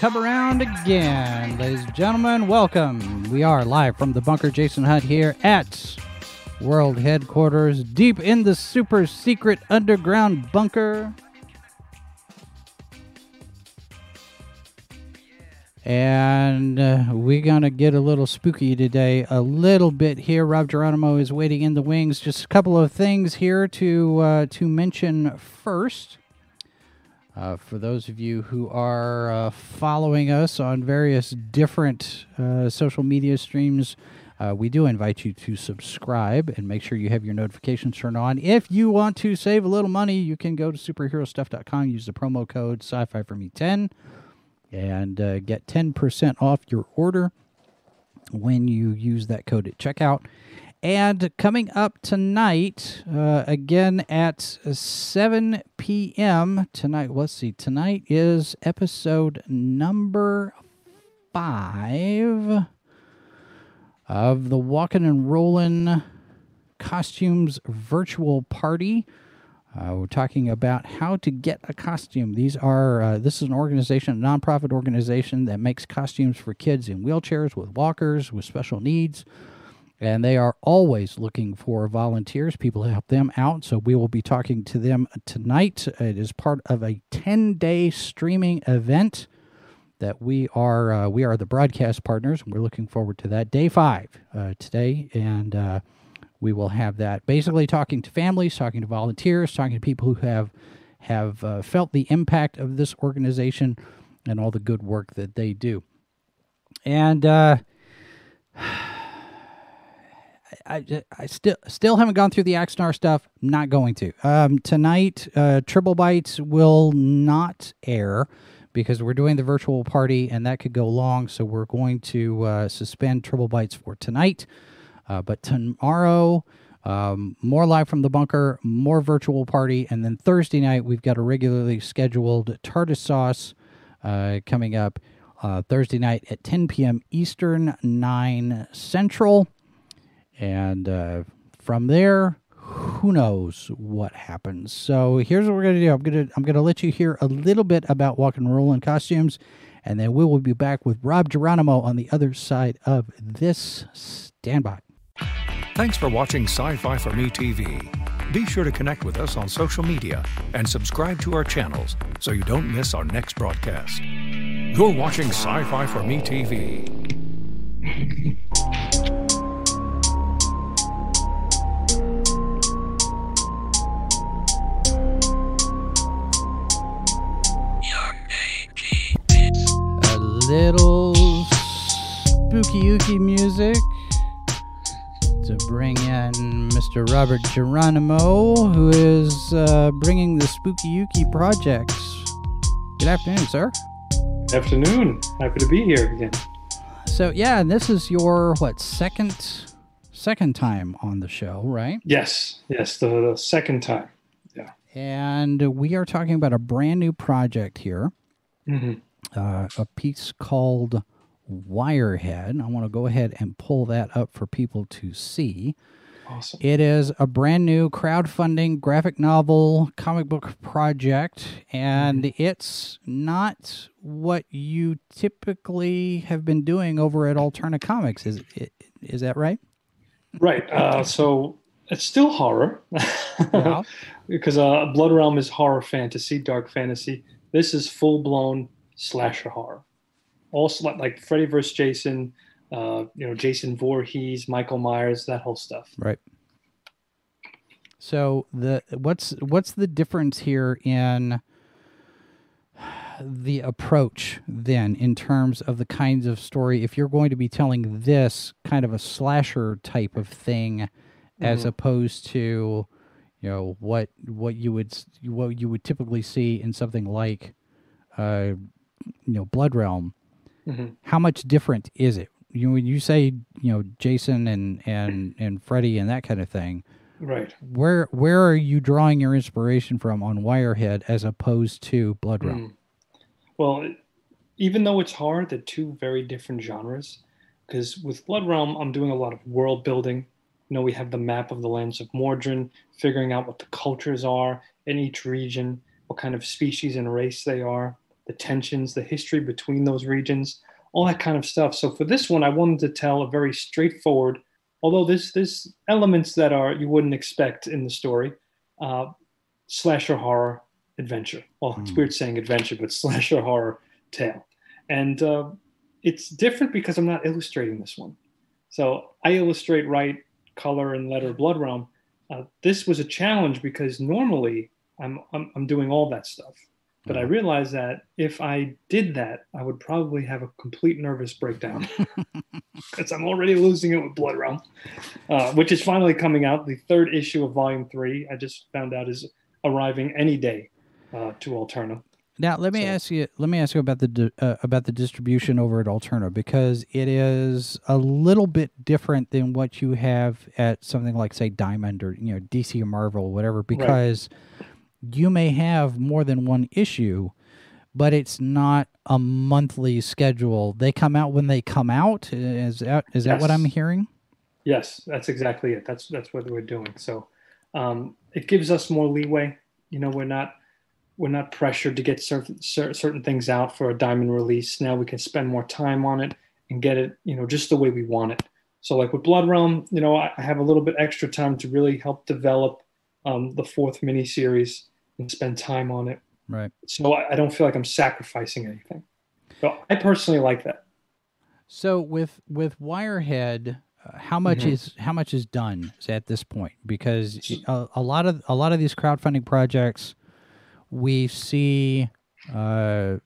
Come around again. Ladies and gentlemen, welcome. We are live from the bunker. Jason Hunt here at World Headquarters, deep in the super secret underground bunker. And uh, we're going to get a little spooky today, a little bit here. Rob Geronimo is waiting in the wings. Just a couple of things here to, uh, to mention first. Uh, for those of you who are uh, following us on various different uh, social media streams, uh, we do invite you to subscribe and make sure you have your notifications turned on. If you want to save a little money, you can go to superherostuff.com, use the promo code sci fi for me 10, and uh, get 10% off your order when you use that code at checkout. And coming up tonight, uh, again at 7 p.m. tonight, let's see, tonight is episode number five of the Walking and Rolling Costumes Virtual Party. Uh, we're talking about how to get a costume. These are uh, this is an organization, a nonprofit organization that makes costumes for kids in wheelchairs, with walkers, with special needs and they are always looking for volunteers, people to help them out. So we will be talking to them tonight. It is part of a 10 day streaming event that we are uh, we are the broadcast partners. We're looking forward to that day five uh, today, and uh, we will have that basically talking to families, talking to volunteers, talking to people who have have uh, felt the impact of this organization and all the good work that they do. And uh, I, I still still haven't gone through the Axanar stuff. Not going to. Um, tonight, uh, Triple Bites will not air because we're doing the virtual party and that could go long. So we're going to uh, suspend Triple Bites for tonight. Uh, but tomorrow, um, more live from the bunker, more virtual party, and then Thursday night we've got a regularly scheduled tartar sauce uh, coming up. Uh, Thursday night at 10 p.m. Eastern, 9 Central and uh, from there who knows what happens so here's what we're to do i'm to i'm to let you hear a little bit about walk and roll in costumes and then we will be back with rob geronimo on the other side of this standby Thanks for watching Sci Fi for Me TV. Be sure to connect with us on social media and subscribe to our channels so you don't miss our next broadcast. You're watching Sci Fi for Me TV. little spooky ooky music to bring in Mr. Robert Geronimo, who is uh, bringing the Spooky Yuki projects. Good afternoon, sir. Afternoon. Happy to be here again. So yeah, this is your what second second time on the show, right? Yes, yes, the, the second time. Yeah. And we are talking about a brand new project here, hmm uh, a piece called Wirehead. I want to go ahead and pull that up for people to see. Awesome. It is a brand new crowdfunding graphic novel comic book project, and it's not what you typically have been doing over at Alterna Comics. Is is that right? Right. Uh, so it's still horror because uh, Blood Realm is horror fantasy, dark fantasy. This is full blown slasher horror. Also, like- like Freddy vs. Jason, uh, you know, Jason Voorhees, Michael Myers, that whole stuff. Right. So the what's what's the difference here in the approach then in terms of the kinds of story if you're going to be telling this kind of a slasher type of thing as Mhm. opposed to you know what what you would what you would typically see in something like uh you know Blood Realm, Mhm. how much different is it? You know, when you say you know Jason and and and Freddy and that kind of thing, Right. where where are you drawing your inspiration from on Wirehead as opposed to Blood Realm? Mm. Well, even though it's hard, they're two very different genres. Because with Blood Realm, I'm doing a lot of world building. You know, we have the map of the lands of Mordrin, figuring out what the cultures are in each region, what kind of species and race they are, the tensions, the history between those regions, all that kind of stuff. So for this one, I wanted to tell a very straightforward, although there's there's elements that are you wouldn't expect in the story, uh, slasher horror adventure. Well, it's Hmm. weird saying adventure, but slasher horror tale. And uh, it's different because I'm not illustrating this one. So I illustrate, write, color, and letter Blood Realm. Uh, this was a challenge because normally I'm, I'm, I'm doing all that stuff. But I realized that if I did that, I would probably have a complete nervous breakdown because I'm already losing it with Blood Realm, uh, which is finally coming out. The third issue of Volume Three, I just found out, is arriving any day uh, to Alterna. Now let me So- ask you. Let me ask you about the di- uh, about the distribution over at Alterna because it is a little bit different than what you have at something like say Diamond or you know DC or Marvel, or whatever. Because you may have more than one issue, but it's not a monthly schedule. They come out when they come out. Is that is that what I'm hearing? Yes, that's exactly it. That's that's what we're doing. So um, it gives us more leeway. You know, we're not we're not pressured to get certain certain things out for a diamond release. Now we can spend more time on it and get it, you know, just the way we want it. So like with Blood Realm, you know, I I have a little bit extra time to really help develop um, the fourth mini series and spend time on it. Right. So I, I don't feel like I'm sacrificing anything. So I personally like that. So with with Wirehead, uh, how much Mhm. is how much is done at this point? Because a, a lot of a lot of these crowdfunding projects, we see uh,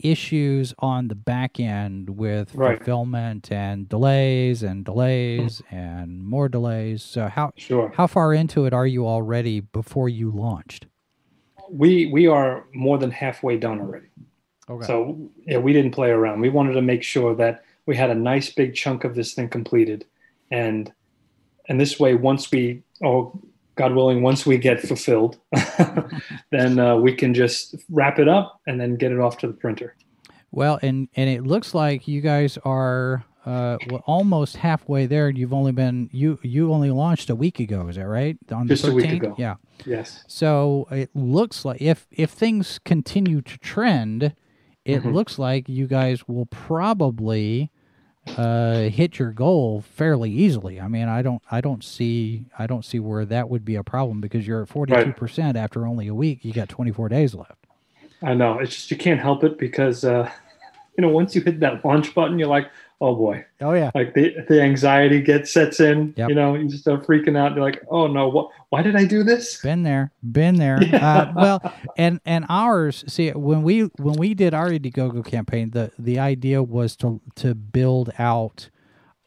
issues on the back end with Right. fulfillment and delays and delays and more delays. So how Sure. how far into it are you already before you launched? We we are more than halfway done already. Okay. So yeah, we didn't play around. We wanted to make sure that we had a nice big chunk of this thing completed, and and this way, once we, oh God willing, once we get fulfilled, then uh, we can just wrap it up and then get it off to the printer. Well, and and it looks like you guys are uh, well, almost halfway there. You've only been you you only launched a week ago. Is that right? On Just the a week ago. Yeah. Yes. So it looks like if if things continue to trend, it Mhm. looks like you guys will probably uh, hit your goal fairly easily. I mean, I don't I don't see I don't see where that would be a problem because you're at forty two percent after only a week. You got twenty four days left. I know. It's just you can't help it because uh, you know once you hit that launch button, you're like, oh boy, Oh yeah. like the the anxiety gets sets in. Yep. You know, you just start freaking out. You're like, oh no, what? Why did I do this? Been there, been there. Yeah. Uh, well, and and ours. See, when we when we did our Indiegogo campaign, the the idea was to to build out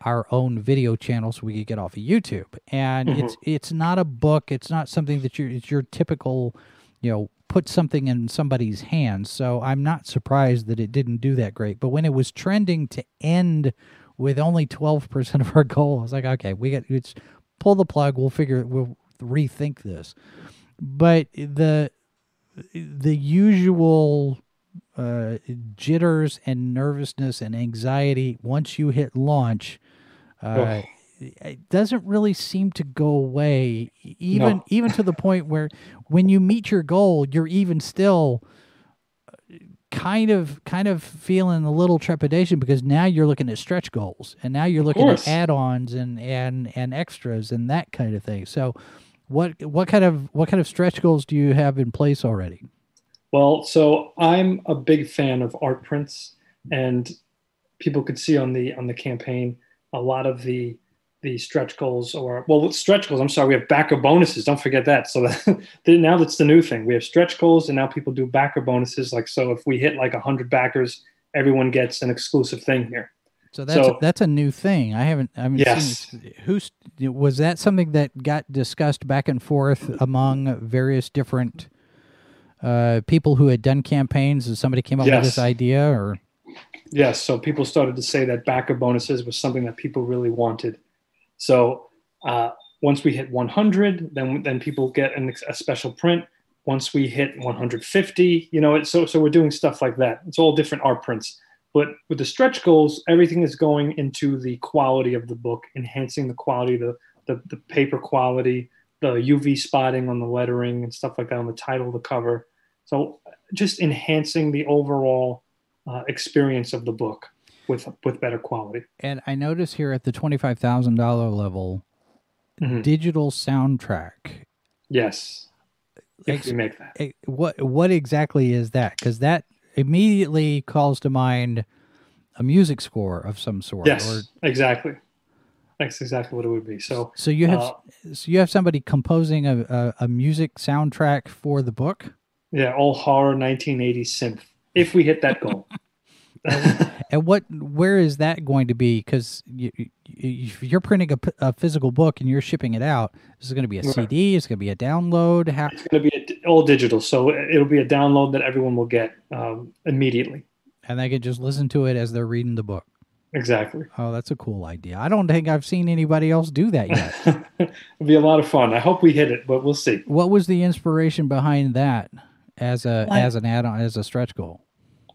our own video channel so we could get off of YouTube. And Mhm. it's it's not a book. It's not something that you it's your typical, you know, put something in somebody's hands. So I'm not surprised that it didn't do that great. But when it was trending to end with only 12% of our goal, I was like, okay, we got it's pull the plug. We'll figure we'll rethink this. But the the usual uh, jitters and nervousness and anxiety once you hit launch uh, it doesn't really seem to go away even No. even to the point where when you meet your goal you're even still uh, kind of kind of feeling a little trepidation because now you're looking at stretch goals and now you're looking at add-ons and and and extras and that kind of thing. So what what kind of what kind of stretch goals do you have in place already? Well, so I'm a big fan of art prints, and people could see on the on the campaign a lot of the the stretch goals or well stretch goals. I'm sorry, we have backer bonuses. Don't forget that. So that, now that's the new thing. We have stretch goals, and now people do backer bonuses. Like so, if we hit like hundred backers, everyone gets an exclusive thing here. So that's So- that's a new thing. I haven't. I haven't Yes. Who's was that something that got discussed back and forth among various different uh, people who had done campaigns and somebody came up with this idea or Yes, so people started to say that backer bonuses was something that people really wanted. So uh, once we hit 100, then then people get an, a special print. Once we hit 150, you know, it, so so we're doing stuff like that. It's all different art prints. But with the stretch goals, everything is going into the quality of the book, enhancing the quality, the the, the paper quality, the UV spotting on the lettering and stuff like that on the title, the cover. So just enhancing the overall uh, experience of the book with with better quality. and I notice here at the twenty five thousand dollar level, Mhm. digital soundtrack. Yes, if Ex- we make that. eh, what what exactly is that? Because that immediately calls to mind a music score of some sort. Yes, Or, exactly. That's exactly what it would be. So so you have Uh, so you have somebody composing a, a, a music soundtrack for the book. yeah, all horror 1980s synth. If we hit that goal, And what where is that going to be? Because you, you, you're printing a physical book and you're shipping it out, this is going to be a Right. CD. It's going to be a download. How, it's going to be a, all digital. So it'll be a download that everyone will get um, immediately. and they can just listen to it as they're reading the book. Exactly. Oh, that's a cool idea. I don't think I've seen anybody else do that yet. It'll be a lot of fun. I hope we hit it, but we'll see. what was the inspiration behind that as a I- as an add-on as a stretch goal?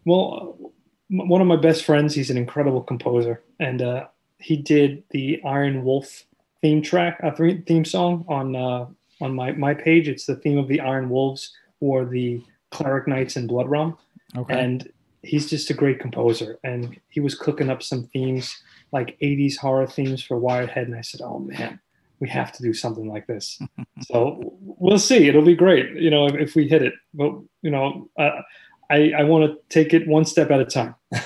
Well, uh, m- one of my best friends, he's an incredible composer, and uh, he did the Iron Wolf theme track, uh, theme theme song on uh, on my my page. It's the theme of the Iron Wolves or the Cleric Knights in Blood Realm, Okay. and he's just a great composer. And he was cooking up some themes, like '80s horror themes for Wirehead and I said, "Oh man." We have to do something like this, so we'll see. It'll be great, you know, if, if we hit it. But you know, uh, I, I want to take it one step at a time.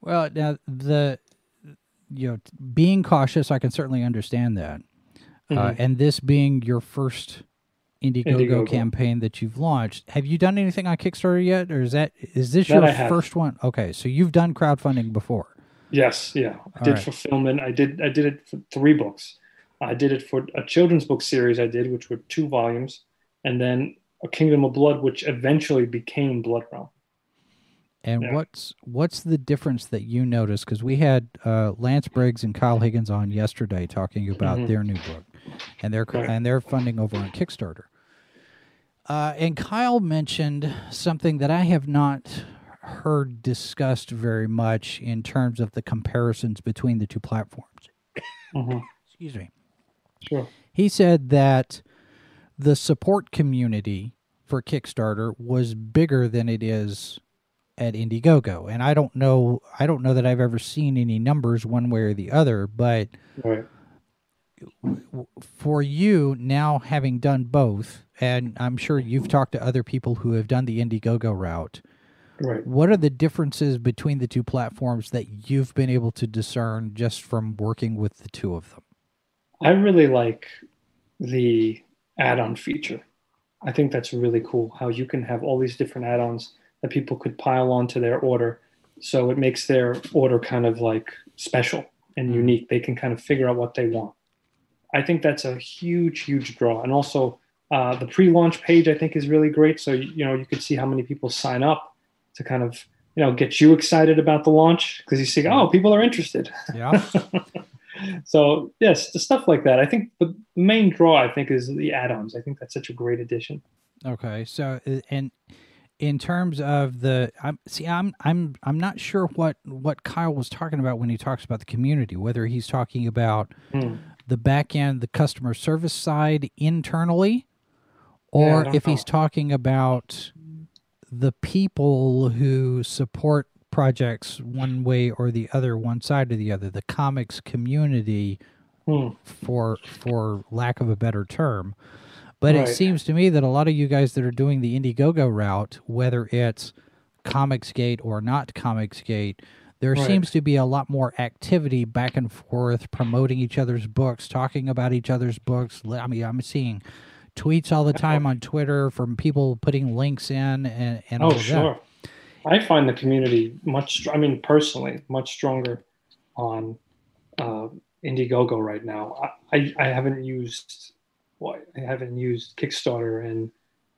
Well, now the you know being cautious, I can certainly understand that, uh, Mhm. and this being your first Indiegogo, Indiegogo. campaign that you've launched, have you done anything on Kickstarter yet, or is that is this That your first one? Okay, so you've done crowdfunding before. Yes, yeah, I All did right. fulfillment. I did I did it for three books. I did it for a children's book series I did, which were two volumes, and then a Kingdom of Blood, which eventually became Blood Realm. And Yeah. what's what's the difference that you notice? Because we had uh, Lance Briggs and Kyle Higgins on yesterday talking about Mhm. their new book, and their Right. and their funding over on Kickstarter. Uh, and Kyle mentioned something that I have not heard discussed very much in terms of the comparisons between the two platforms. Mhm. Excuse me. Sure. He said that the support community for Kickstarter was bigger than it is at Indiegogo. And I don't know I don't know that I've ever seen any numbers one way or the other, but Right. for you now having done both and I'm sure you've talked to other people who have done the Indiegogo route. Right. What are the differences between the two platforms that you've been able to discern just from working with the two of them? I really like the add-on feature. I think that's really cool how you can have all these different add-ons that people could pile onto their order. So it makes their order kind of like special and Mm. unique. They can kind of figure out what they want. I think that's a huge, huge draw. And also uh, the pre-launch page I think is really great. So you know you could see how many people sign up to kind of you know get you excited about the launch because you see oh people are interested. Yeah. so yes, the stuff like that. I think the main draw I think is the add-ons. I think that's such a great addition. Okay, so uh, and in terms of the, I'm see, I'm I'm I'm not sure what what Kyle was talking about when he talks about the community. Whether he's talking about Hmm. the back end, the customer service side internally, or don't if he's talking about the people who support projects one way or the other, one side or the other, the comics community Hmm. for for lack of a better term. But it seems to me that a lot of you guys that are doing the Indiegogo route, whether it's Comicsgate or not Comicsgate, there Right. seems to be a lot more activity back and forth, promoting each other's books, talking about each other's books. I mean, I'm seeing tweets all the time on Twitter from people putting links in and, and all Oh of sure. I find the community much. I mean, personally, much stronger on uh, Indiegogo right now. I, I, haven't used. Well, I haven't used Kickstarter in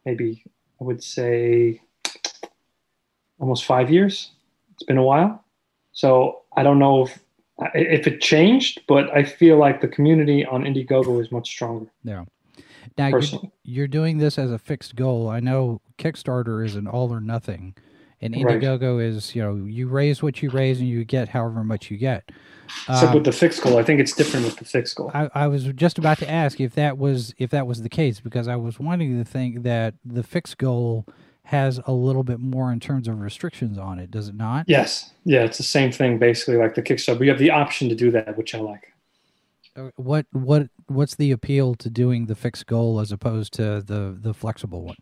maybe I would say almost five years. It's been a while. So I don't know if if it changed, but I feel like the community on Indiegogo is much stronger. Yeah. Now you're, you're, doing this as a fixed goal. I know Kickstarter is an all or nothing, and Indiegogo right. is you know you raise what you raise and you get however much you get. Except um, with the fixed goal, I think it's different with the fixed goal. I, I, was just about to ask if that was if that was the case because I was wanting to think that the fixed goal has a little bit more in terms of restrictions on it, does it not? Yes. Yeah, it's the same thing basically like the Kickstarter. We have the option to do that, which I like. Uh, what what what's the appeal to doing the fixed goal as opposed to the the flexible one?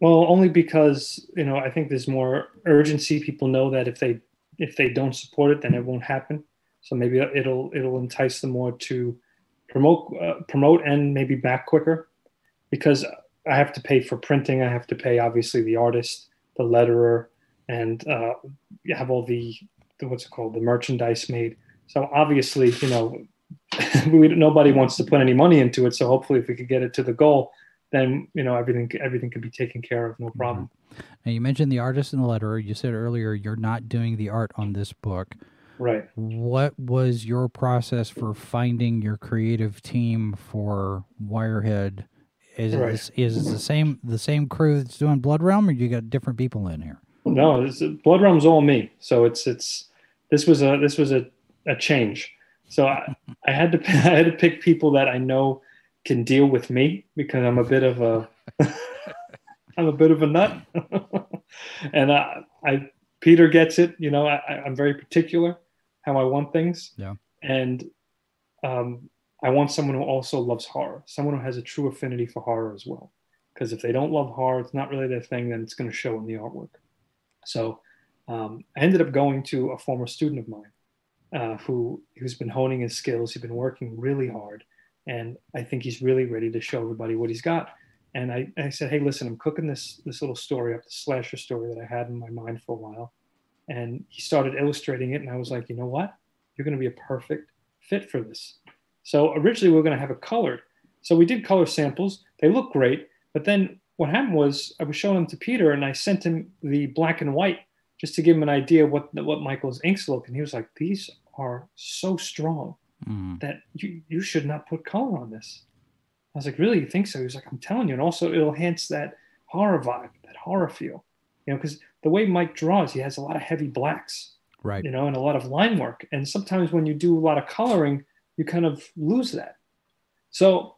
Well, only because you know I think there's more urgency. People know that if they if they don't support it, then it won't happen. So maybe it'll it'll entice them more to promote uh, promote and maybe back quicker because I have to pay for printing. I have to pay obviously the artist, the letterer, and uh, have all the, the what's it called the merchandise made. So obviously, you know, we, nobody wants to put any money into it. So hopefully, if we could get it to the goal, then you know everything everything can be taken care of, no mm-hmm. problem. Now you mentioned the artist and the letterer. You said earlier you're not doing the art on this book. Right. What was your process for finding your creative team for Wirehead is right. it, is it the same the same crew that's doing Blood Realm, or you got different people in here? No, Blood Realm's all me. So it's it's this was a this was a, a change. So I, I had to I had to pick people that I know can deal with me because I'm a bit of a I'm a bit of a nut, and I, I Peter gets it. You know, I, I'm very particular how I want things. Yeah, and um, I want someone who also loves horror, someone who has a true affinity for horror as well. Because if they don't love horror, it's not really their thing, then it's going to show in the artwork. So um, I ended up going to a former student of mine uh, who who's been honing his skills. He's been working really hard, and I think he's really ready to show everybody what he's got. And I, I said, hey, listen, I'm cooking this this little story up, the slasher story that I had in my mind for a while. And he started illustrating it, and I was like, you know what? You're going to be a perfect fit for this. So originally we were going to have it colored. So we did color samples. They look great. But then what happened was I was showing them to Peter and I sent him the black and white just to give him an idea what what Michael's inks look. And he was like, these are so strong mm. that you, you should not put color on this. I was like, really? You think so? He was like, I'm telling you. And also it'll enhance that horror vibe, that horror feel. You know, because the way Mike draws, he has a lot of heavy blacks. Right. You know, and a lot of line work. And sometimes when you do a lot of coloring, you kind of lose that. So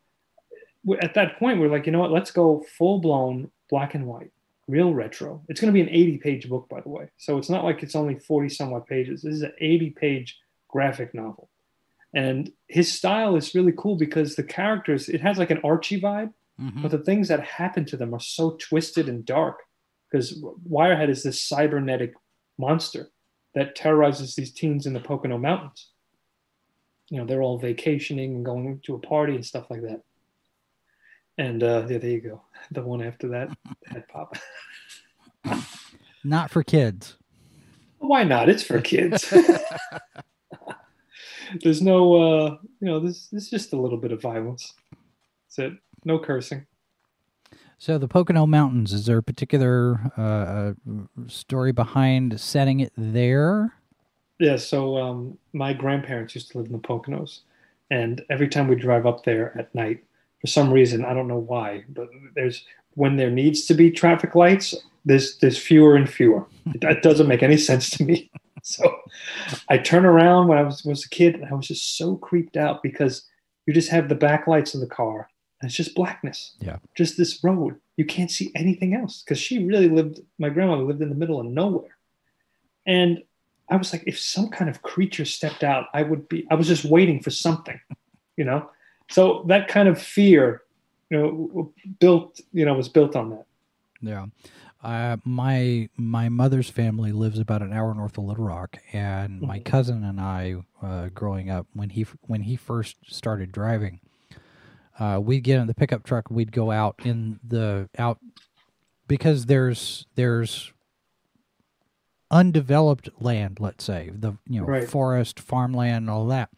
at that point, we're like, you know what? Let's go full blown black and white, real retro. It's going to be an 80 page book, by the way. So it's not like it's only 40 somewhat pages. This is an 80 page graphic novel. And his style is really cool because the characters, it has like an Archie vibe, mm-hmm. but the things that happen to them are so twisted and dark. Because Wirehead is this cybernetic monster that terrorizes these teens in the Pocono Mountains. You know they're all vacationing and going to a party and stuff like that. And uh yeah there you go. The one after that head pop. Not for kids. Why not? It's for kids there's no uh you know this this is just a little bit of violence that's it no cursing so the Pocono Mountains, is there a particular uh, uh story behind setting it there? Yeah, so um, my grandparents used to live in the Poconos, and every time we drive up there at night, for some reason I don't know why, but there's when there needs to be traffic lights, there's there's fewer and fewer. that doesn't make any sense to me. So I turn around when I was was a kid, and I was just so creeped out because you just have the back lights of the car, and it's just blackness. Yeah, just this road. You can't see anything else because she really lived. My grandmother lived in the middle of nowhere, and I was like, if some kind of creature stepped out, I would be, I was just waiting for something, you know? So that kind of fear, you know, built, you know, was built on that. Yeah. Uh, my my mother's family lives about an hour north of Little Rock, and my mm-hmm. cousin and I, uh, growing up, when he when he first started driving, uh, we'd get in the pickup truck. We'd go out in the out because there's there's undeveloped land, let's say, the you know right. forest, farmland, and all that,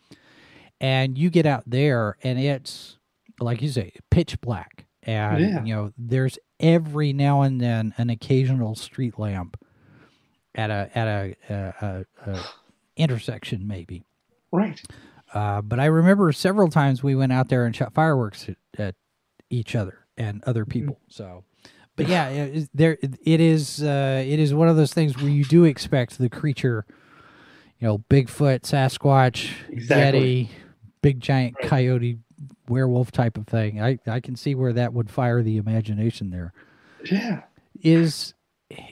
and you get out there and it's like you say, pitch black, and Yeah. you know there's every now and then an occasional street lamp at a at a, a, a, a intersection maybe. Right. Uh, but I remember several times we went out there and shot fireworks at, at each other and other Mm-hmm. people. So, but yeah, it, is- there it is. Uh, it is one of those things where you do expect the creature, you know, Bigfoot, Sasquatch, Exactly. Yeti, big giant Right. coyote, werewolf type of thing. I I can see where that would fire the imagination there Yeah. is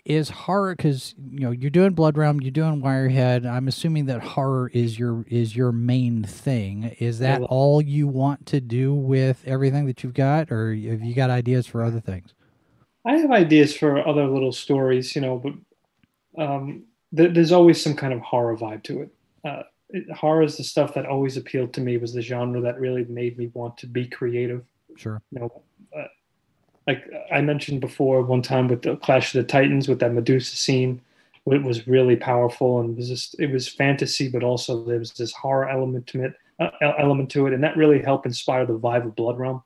is horror because you know you're doing blood realm you're doing wirehead i'm assuming that horror is your is your main thing is that all you want to do with everything that you've got or have you got ideas for other things I have ideas for other little stories, you know, but um, th- there's always some kind of horror vibe to it. Uh, it. Horror is the stuff that always appealed to me. Was the genre that really made me want to be creative. sure You know, uh, like I mentioned before, one time with the Clash of the Titans with that Medusa scene, it was really powerful and it was just it was fantasy, but also there was this horror element to it, uh, element to it, and that really helped inspire the vibe of Blood Realm.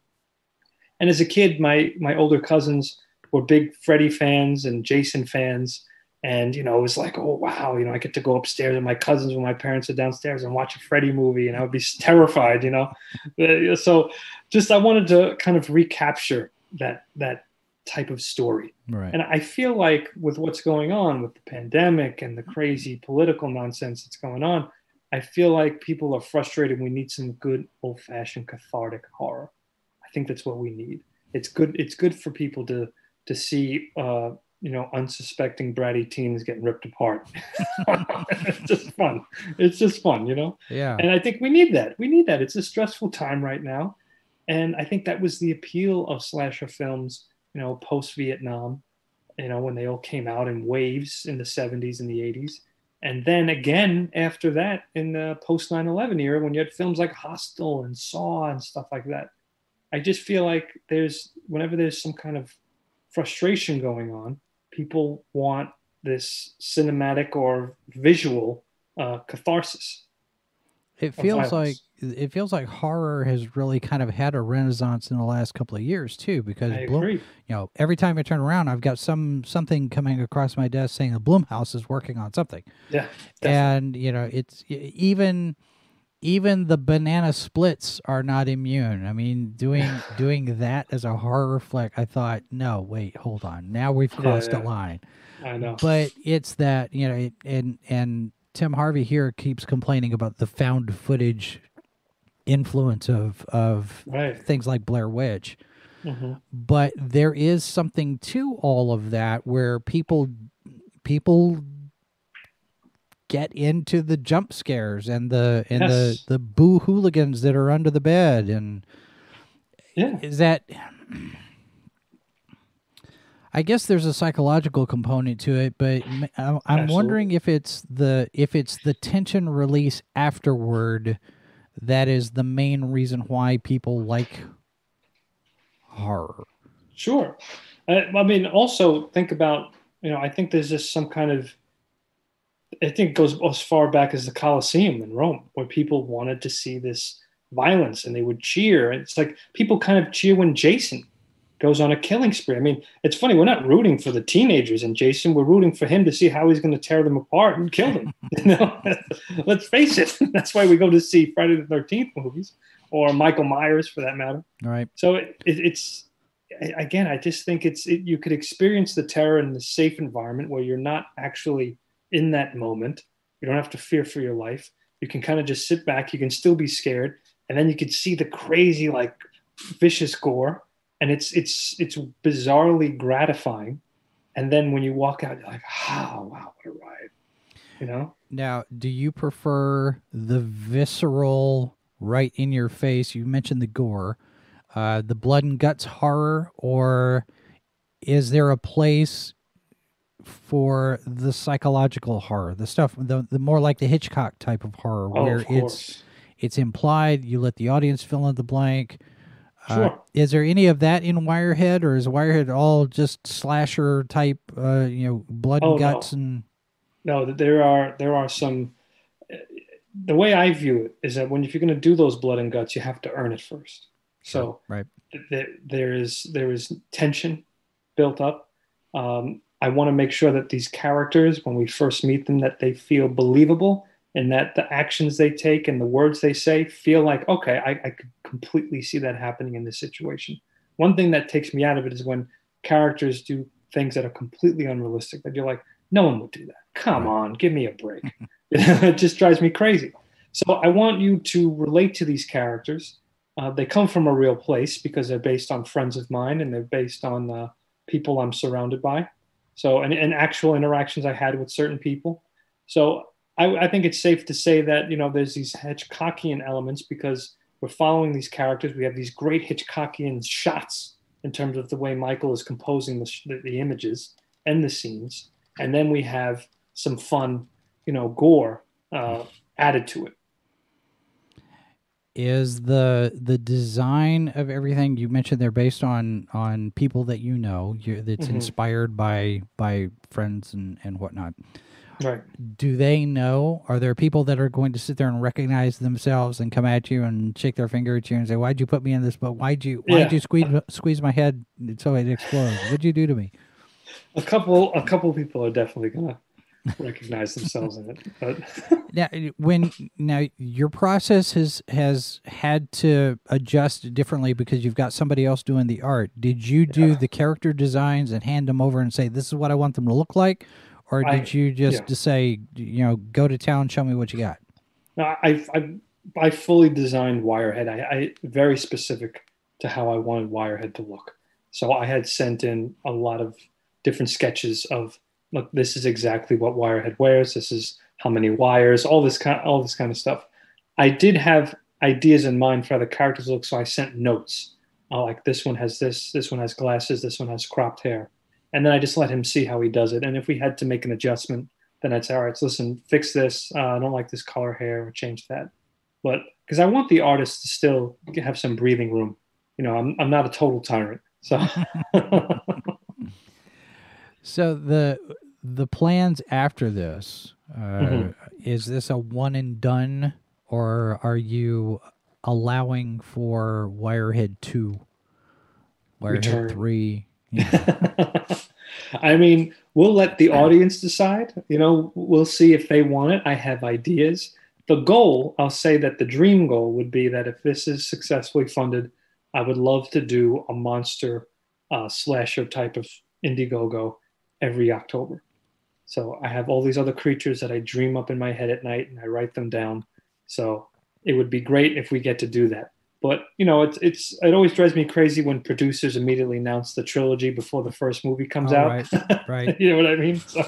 And as a kid, my my older cousins were big Freddy fans and Jason fans. And, you know, it was like, oh, wow, you know, I get to go upstairs and my cousins when my parents are downstairs and watch a Freddy movie and I would be terrified, you know. Uh, So just I wanted to kind of recapture that that type of story. right And I feel like with what's going on with the pandemic and the crazy political nonsense that's going on, I feel like people are frustrated. We need some good old fashioned cathartic horror. I think that's what we need. It's good. It's good for people to to see, uh, you know, unsuspecting bratty teens getting ripped apart. it's just fun. It's just fun, you know. yeah And I think we need that. We need that. It's a stressful time right now. And I think that was the appeal of slasher films, you know, post Vietnam, you know, when they all came out in waves in the 70s and the 80s. And then again after that in the post 9 11 era, when you had films like Hostel and Saw and stuff like that. I just feel like there's, whenever there's some kind of frustration going on, people want this cinematic or visual uh, catharsis. it feels like it feels like horror has really kind of had a renaissance in the last couple of years too because agree. you know every time i turn around i've got some something coming across my desk saying the Blumhouse is working on something Yeah. definitely. and you know it's even even the banana splits are not immune i mean doing doing that as a horror flick i thought no wait hold on now we've crossed yeah. a line I know. but it's that you know it, and and tim harvey here keeps complaining about the found footage influence of of right. things like blair witch hmm but there is something to all of that where people people get into the jump scares and the and Yes. the the boo hooligans that are under the bed and Yeah. is that I guess there's a psychological component to it, but I'm, I'm wondering if it's the if it's the tension release afterward that is the main reason why people like horror. Sure. I, I mean, also think about, you know, I think there's just some kind of, I think it goes as far back as the Colosseum in Rome, where people wanted to see this violence and they would cheer. It's like people kind of cheer when Jason goes on a killing spree. I mean, it's funny, we're not rooting for the teenagers and Jason, we're rooting for him to see how he's going to tear them apart and kill them. you know, let's face it, that's why we go to see Friday the 13th movies or Michael Myers for that matter. All right. So it, it, it's again, I just think it's it, you could experience the terror in the safe environment where you're not actually in that moment. You don't have to fear for your life. You can kind of just sit back. You can still be scared, and then you can see the crazy, like vicious gore, and it's it's it's bizarrely gratifying. And then when you walk out, you're like, "Oh, wow, what a ride!" You know? Now, do you prefer the visceral, right in your face? You mentioned the gore, uh, the blood and guts horror, or is there a place for the psychological horror, the stuff, the, the more like the Hitchcock type of horror, Oh, where of it's it's implied, you let the audience fill in the blank. Uh, Sure. is there any of that in Wirehead, or is Wirehead all just slasher type, uh, you know, blood Oh, and no. guts and no there are there are some the way i view it is that when if you're going to do those blood and guts you have to earn it first So Right. th- there is there is tension built up. Um, I want to make sure that these characters, when we first meet them, that they feel believable and that the actions they take and the words they say feel like, okay, I, I could completely see that happening in this situation. One thing that takes me out of it is when characters do things that are completely unrealistic that you're like, no one would do that. Come on, give me a break. it just drives me crazy. So I want you to relate to these characters. Uh, they come from a real place because they're based on friends of mine and they're based on uh, people I'm surrounded by. So, and, and actual interactions I had with certain people. So I, I think it's safe to say that, you know, there's these Hitchcockian elements because we're following these characters. We have these great Hitchcockian shots in terms of the way Michael is composing the, the, the images and the scenes. And then we have some fun, you know, gore uh, added to it. Is the the design of everything you mentioned they're based on on people that you know you that's Mhm. inspired by by friends and and whatnot Right. do they know are there people that are going to sit there and recognize themselves and come at you and shake their finger at you and say why'd you put me in this boat why'd you why'd Yeah. you squeeze squeeze my head so it explodes what'd you do to me A couple, a couple people are definitely gonna recognize themselves in it. But now when now your process has has had to adjust differently because you've got somebody else doing the art did you do Yeah. the character designs and hand them over and say this is what i want them to look like or I- did you just yeah. say you know go to town show me what you got no, I, I, I fully designed Wirehead. I, I very specific to how I wanted Wirehead to look. So I had sent in a lot of different sketches of look, this is exactly what Wirehead wears. This is how many wires, all this kind, all this kind of stuff. I did have ideas in mind for how the characters look, so I sent notes. Uh, like this one has this, this one has glasses, this one has cropped hair, and then I just let him see how he does it. And if we had to make an adjustment, then I'd say, all right, so listen, fix this. Uh, I don't like this color hair, or change that. But because I want the artist to still have some breathing room. You know, I'm I'm not a total tyrant, so. So the the plans after this uh, Mhm. is this a one and done, or are you allowing for Wirehead two, Wirehead Return. three? I mean, we'll let the audience decide. You know, we'll see if they want it. I have ideas. The goal, I'll say that the dream goal would be that if this is successfully funded, I would love to do a monster uh, slasher type of Indiegogo every October. So I have all these other creatures that I dream up in my head at night and I write them down. So it would be great if we get to do that. But you know, it's it's it always drives me crazy when producers immediately announce the trilogy before the first movie comes Oh, out. right, right. you know what I mean? So,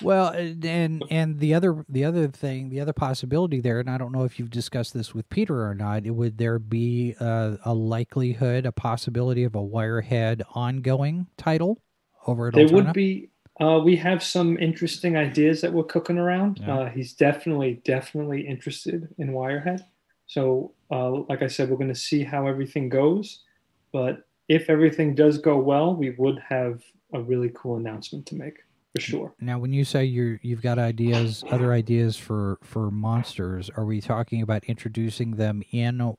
Well, and and- the other the other thing, the other possibility there, and I don't know if you've discussed this with Peter or not. It, would there be a, a likelihood, a possibility of a Wirehead ongoing title over at there Alterna? would be. Uh, we have some interesting ideas that we're cooking around. Yeah. Uh, he's definitely definitely interested in Wirehead. So, uh, like I said, we're going to see how everything goes. But if everything does go well, we would have a really cool announcement to make for sure. Now, when you say you're you've got ideas, other ideas for for monsters, are we talking about introducing them in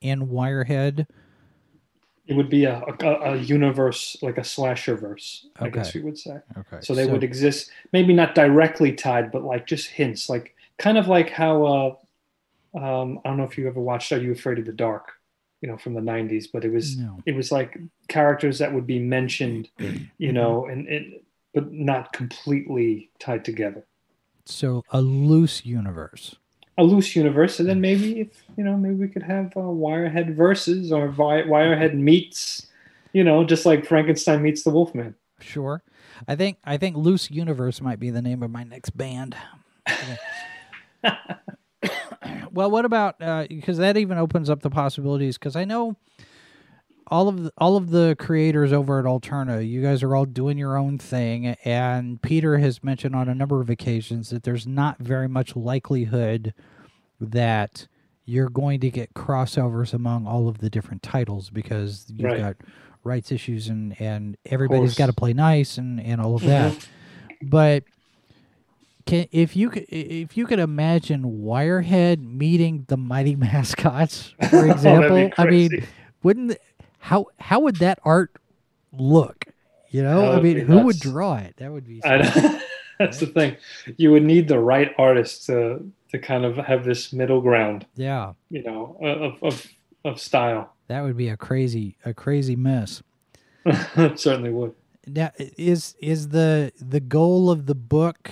in Wirehead? It would be a, a, a universe like a slasher verse, I guess Okay. we would say. Okay, So they would exist, maybe not directly tied, but like just hints, like kind of like how uh, um, I don't know if you ever watched Are You Afraid of the Dark, you know, from the '90s, but it was No. it was like characters that would be mentioned, you Mm-hmm. know, and it, but not completely tied together. so a loose universe. A loose universe, and then maybe if you know, maybe we could have uh, Wirehead versus or Vi- Wirehead meets, you know, just like Frankenstein meets the Wolfman. Sure. I think I think Loose Universe might be the name of my next band. well, what about because that even opens up the possibilities? Because I know all of the, all of the creators over at Alterna, you guys are all doing your own thing, and Peter has mentioned on a number of occasions that there's not very much likelihood that you're going to get crossovers among all of the different titles because you've Right. got rights issues and and everybody's got to play nice and and all of that. But can if you could if you could imagine Wirehead meeting the Mighty Mascots, for Oh, example, I mean, wouldn't how how would that art look? You know, I mean, who would draw it? That would be. That's the thing. You would need the right artist to to kind of have this middle ground, yeah, you know, of of of style. that would be a crazy a crazy mess. it certainly would. Now, is is the the goal of the book?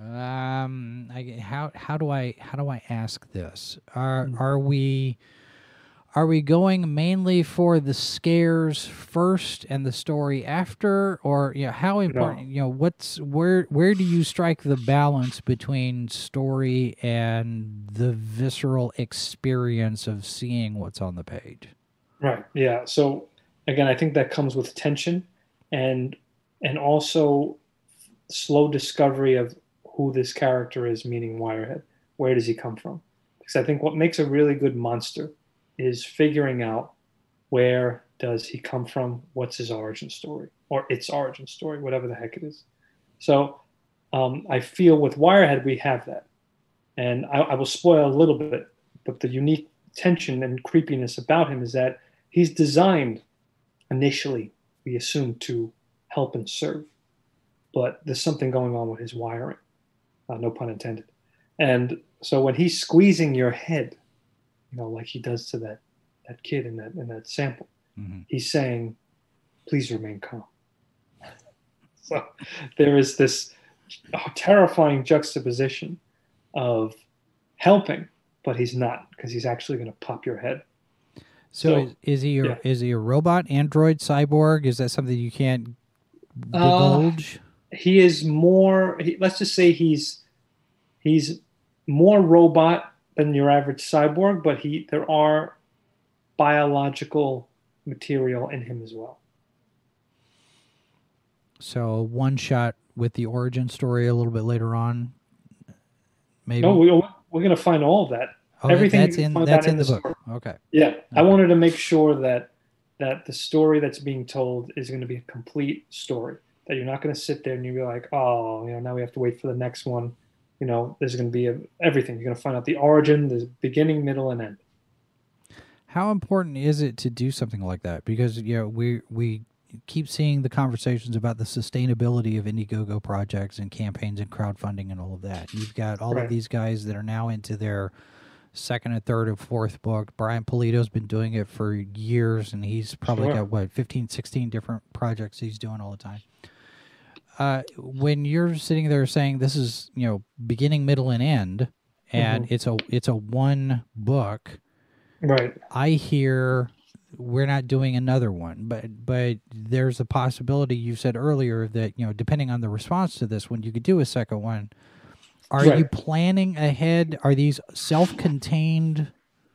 Um, I, how how do I how do I ask this? Are are we are we going mainly for the scares first and the story after, or you know, how important? You know, what's where where do you strike the balance between story and the visceral experience of seeing what's on the page? Right. Yeah. So again, I think that comes with tension and and also slow discovery of who this character is, meaning Wirehead. Where does he come from? Because I think what makes a really good monster is figuring out where does he come from, what's his origin story, or its origin story, whatever the heck it is. So um, I feel with Wirehead we have that, and I, I will spoil a little bit, but the unique tension and creepiness about him is that he's designed initially, we assume, to help and serve. But there's something going on with his wiring, uh, no pun intended. And so when he's squeezing your head, you know, like he does to that that kid in that in that sample, Mhm. he's saying, "Please remain calm." so there is this terrifying juxtaposition of helping, but he's not because he's actually going to pop your head. So, So, is, is he a, yeah. is he a robot, android, cyborg? Is that something you can't Uh, divulge? he is more he, let's just say he's he's more robot than your average cyborg but he there are biological material in him as well so one shot with the origin story a little bit later on. Maybe no we, we're going to find all of that Oh, everything that's in that's in the in the book. Okay. yeah i wanted to make sure that that the story that's being told is going to be a complete story that you're not going to sit there and you'll be like oh you know now we have to wait for the next one you know there's going to be a, everything you're going to find out the origin the beginning middle and end How important is it to do something like that? Because you know we we keep seeing the conversations about the sustainability of Indiegogo projects and campaigns and crowdfunding and all of that. You've got all Right. of these guys that are now into their second and third and fourth book. Brian Pulido's been doing it for years and he's probably Sure. got what 15 16 different projects he's doing all the time. Uh, when you're sitting there saying this is, you know, beginning, middle and end and it's a it's a one book right I hear we're not doing another one, but but there's a possibility you said earlier that you know depending on the response to this one, you could do a second one. Are you planning ahead? Are these self-contained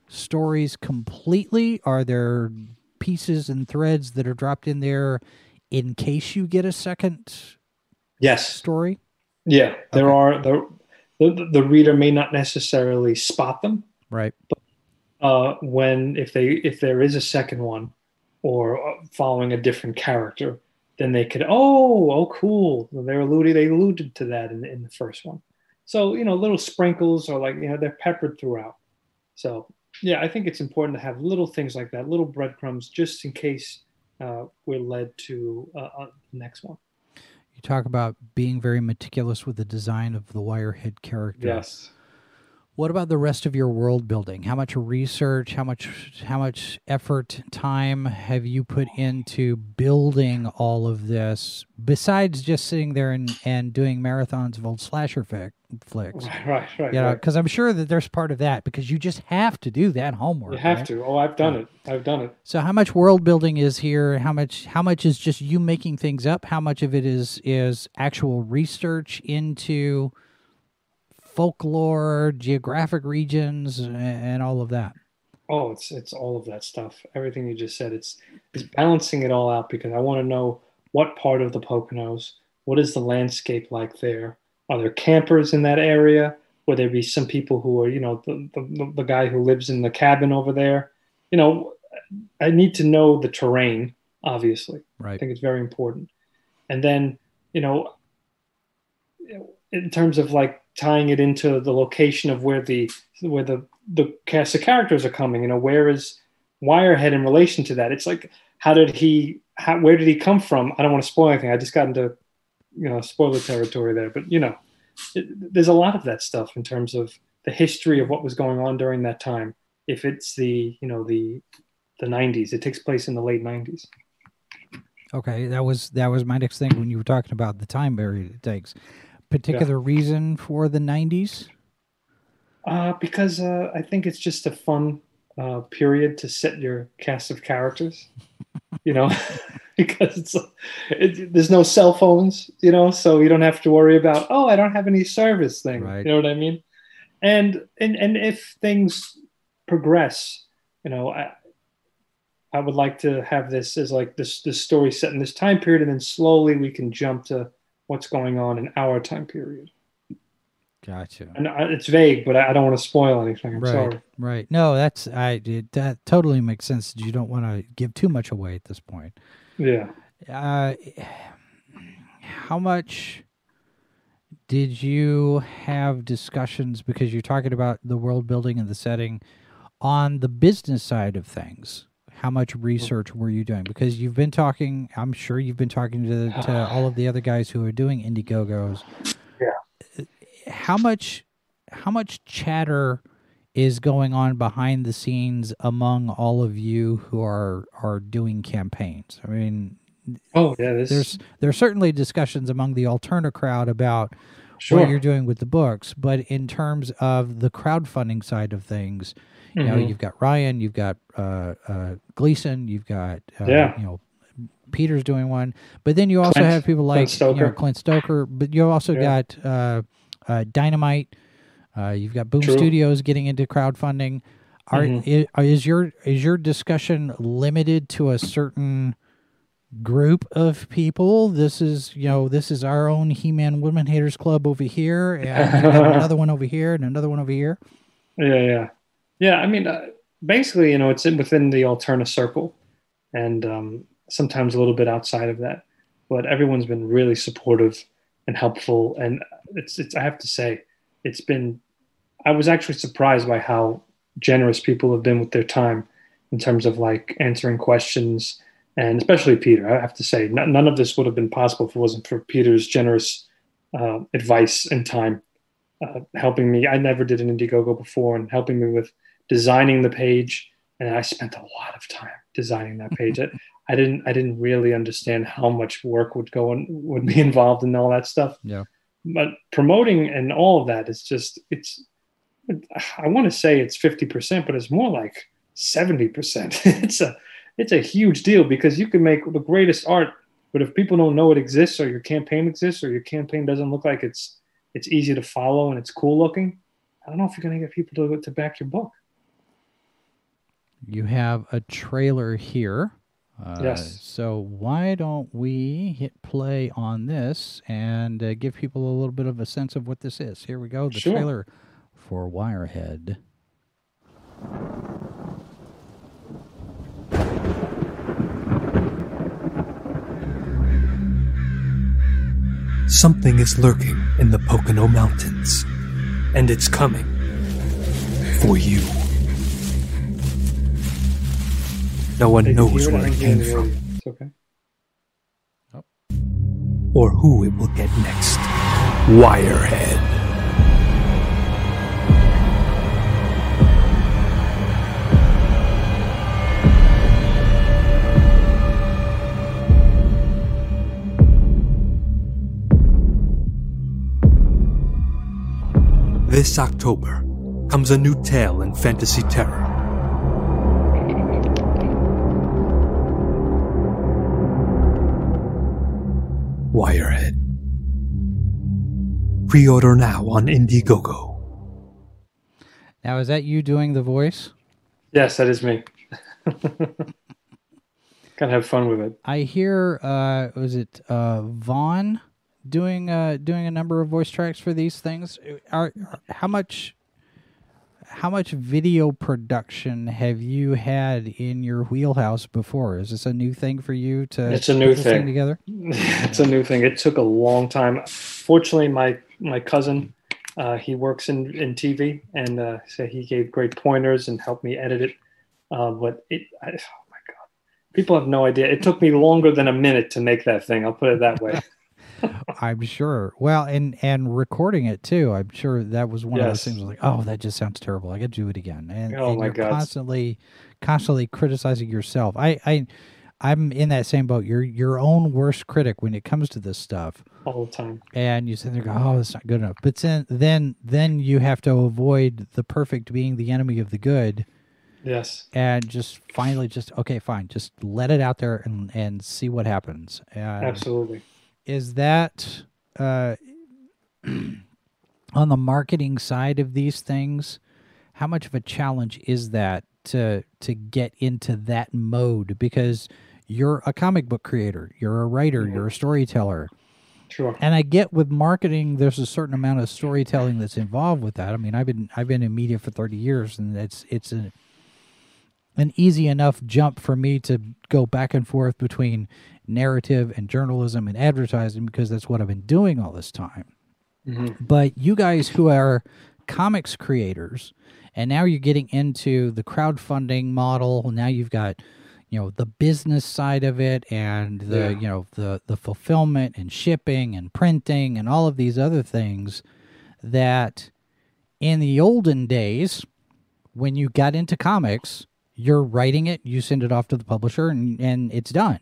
stories completely? Are there pieces and threads that are dropped in there in case you get a second yes story? yeah there Okay. are the, the the reader may not necessarily spot them Right. but uh, when if they if there is a second one or uh, following a different character then they could oh oh cool they're alluding they alluded to that in, in the first one so you know little sprinkles or like you know they're peppered throughout so yeah i think it's important to have little things like that little breadcrumbs just in case uh, we're led to uh, uh, the next one You talk about being very meticulous with the design of the Wirehead character. yes What about the rest of your world building? How much research, how much how much effort, time have you put into building all of this besides just sitting there and, and doing marathons of old slasher fic, flicks? right right right, You know, right. because I'm sure that there's part of that because you just have to do that homework. you have right? to oh i've done it i've done it So how much world building is here? How much how much is just you making things up? How much of it is is actual research into folklore, geographic regions, a- and all of that? Oh, it's it's all of that stuff. Everything you just said. It's it's balancing it all out because I want to know what part of the Poconos, what is the landscape like there? Are there campers in that area? Will there be some people who are, you know, the, the, the guy who lives in the cabin over there? You know, I need to know the terrain, obviously. Right. I think it's very important. And then, you know, in terms of like tying it into the location of where the where the the cast of characters are coming, you know, where is Wirehead in relation to that. It's like, how did he? How, where did he come from? I don't want to spoil anything. I just got into, you know, spoiler territory there. But you know, it, there's a lot of that stuff in terms of the history of what was going on during that time. If it's the, you know, the the 90s, it takes place in the late 90s. Okay, that was that was my next thing when you were talking about the time period it takes. Particular yeah. reason for the 90s? Uh, because uh, I think it's just a fun uh, period to set your cast of characters. you know, because it's it, there's no cell phones, you know, so you don't have to worry about oh I don't have any service thing. Right. You know what I mean? And and and if things progress, you know, I I would like to have this as like this this story set in this time period, and then slowly we can jump to what's going on in our time period. Gotcha. And it's vague, but I don't want to spoil anything. I'm right, sorry. Right. No, that's I. It, that totally makes sense. You don't want to give too much away at this point. Yeah. Uh, how much did you have discussions because you're talking about the world building and the setting on the business side of things? How much research were you doing? Because you've been talking. I'm sure you've been talking to, to all of the other guys who are doing Indiegogos Yeah. how much how much chatter is going on behind the scenes among all of you who are are doing campaigns? I mean, oh yeah, this... there's there's certainly discussions among the Alterna crowd about sure. what you're doing with the books, but in terms of the crowdfunding side of things, you mm-hmm. know, you've got Ryan, you've got uh, uh, Gleason, you've got uh, yeah. you know. Peter's doing one, but then you also Clint, have people like Clint you know, Clint Stoker, but you also yeah. got uh, uh, Dynamite. Uh, you've got Boom True. Studios getting into crowdfunding. Are mm-hmm. is, is, your is your discussion limited to a certain group of people? This is you know this is our own He-Man Women Haters Club over here, and another one over here, and another one over here. Yeah, yeah, yeah. I mean, uh, basically, you know, it's in, within the Alterna circle, and um, sometimes a little bit outside of that. But everyone's been really supportive and helpful. And it's, it's, I have to say, it's been, I was actually surprised by how generous people have been with their time in terms of like answering questions and especially Peter. I have to say, none of this would have been possible if it wasn't for Peter's generous uh, advice and time, uh, helping me. I never did an Indiegogo before, and helping me with designing the page. And I spent a lot of time designing that page. I didn't I didn't really understand how much work would go and would be involved in all that stuff. Yeah. But promoting and all of that is just it's I want to say it's 50%, but it's more like 70%. it's a it's a huge deal because you can make the greatest art, but if people don't know it exists or your campaign exists or your campaign doesn't look like it's it's easy to follow and it's cool looking, I don't know if you're going to get people to to back your book. You have a trailer here uh, yes. So why don't we hit play on this and uh, give people a little bit of a sense of what this is? Here we go. The sure. trailer for Wirehead. Something is lurking in the Pocono Mountains, and it's coming for you. No one knows where it came from. Okay. Oh. Or who it will get next. Wirehead. This October comes a new tale in fantasy terror. Pre order now on Indiegogo. Now, is that you doing the voice? Yes, that is me. Gotta have fun with it. I hear, uh, was it uh, Vaughn doing uh, doing a number of voice tracks for these things? Are, how much how much video production have you had in your wheelhouse before? Is this a new thing for you to? It's a new thing. thing. together. it's a new thing. It took a long time. Fortunately, my my cousin, uh, he works in in TV, and uh, so he gave great pointers and helped me edit it. Uh, but it, I, oh my god, people have no idea. It took me longer than a minute to make that thing. I'll put it that way. I'm sure. Well, and and recording it too. I'm sure that was one of those things. Like, oh, that just sounds terrible. I got to do it again. And, Oh and my you're God. constantly, constantly criticizing yourself. I, I, I'm in that same boat. You're your own worst critic when it comes to this stuff. All the time. And you sit there, and go, oh, that's not good enough. But then, then, then you have to avoid the perfect being the enemy of the good, Yes. and just finally, just okay, fine, just let it out there and and see what happens. And Absolutely. is that uh, on the marketing side of these things how much of a challenge is that to to get into that mode because you're a comic book creator you're a writer you're a storyteller Sure. and i get with marketing there's a certain amount of storytelling that's involved with that i mean i've been i've been in media for 30 years and it's it's a an easy enough jump for me to go back and forth between narrative and journalism and advertising because that's what I've been doing all this time. Mhm. But you guys who are comics creators and now you're getting into the crowdfunding model, now you've got you know the business side of it and the Yeah. you know the the fulfillment and shipping and printing and all of these other things that in the olden days when you got into comics you're writing it you send it off to the publisher and, and it's done.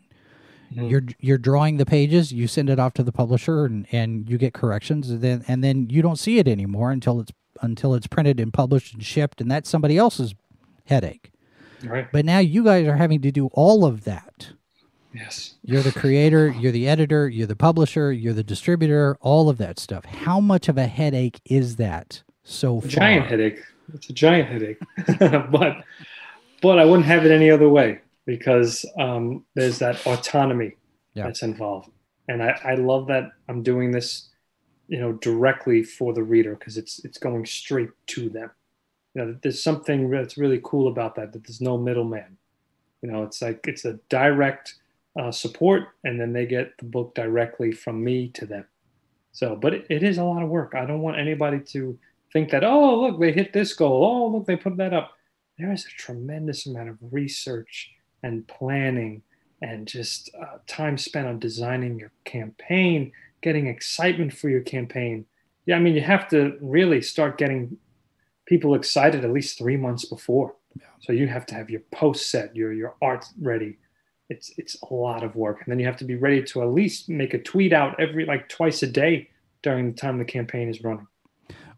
Mm-hmm. You're you're drawing the pages you send it off to the publisher and, and you get corrections and then and then you don't see it anymore until it's until it's printed and published and shipped and that's somebody else's headache Right. but now you guys are having to do all of that Yes. you're the creator you're the editor you're the publisher you're the distributor all of that stuff how much of a headache is that so far giant headache. It's a giant headache, but but I wouldn't have it any other way because um, there's that autonomy Yeah. that's involved, and I, I love that I'm doing this, you know, directly for the reader because it's it's going straight to them. You know, there's something that's really cool about that. That there's no middleman. You know, it's like it's a direct uh, support, and then they get the book directly from me to them. So, but it, it is a lot of work. I don't want anybody to think that, oh, look, they hit this goal. Oh, look, they put that up. There is a tremendous amount of research and planning and just uh, time spent on designing your campaign, getting excitement for your campaign. Yeah, I mean, you have to really start getting people excited at least three months before. So you have to have your post set, your your art ready. It's it's a lot of work, and then you have to be ready to at least make a tweet out every like twice a day during the time the campaign is running.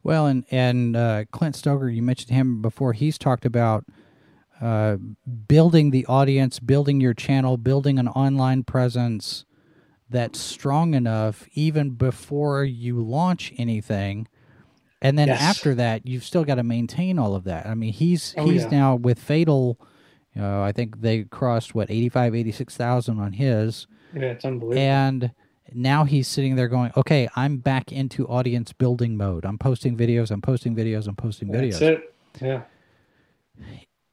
Well, and and uh, Clint Stoker, you mentioned him before. He's talked about uh, building the audience, building your channel, building an online presence that's strong enough even before you launch anything. And then Yes. after that, you've still got to maintain all of that. I mean, he's Oh, he's yeah. now with Fatal. You know, I think they crossed what 85, 86,000 on his. Yeah, it's unbelievable. And now he's sitting there going, okay, I'm back into audience building mode. I'm posting videos, I'm posting videos, I'm posting videos. That's it. Yeah.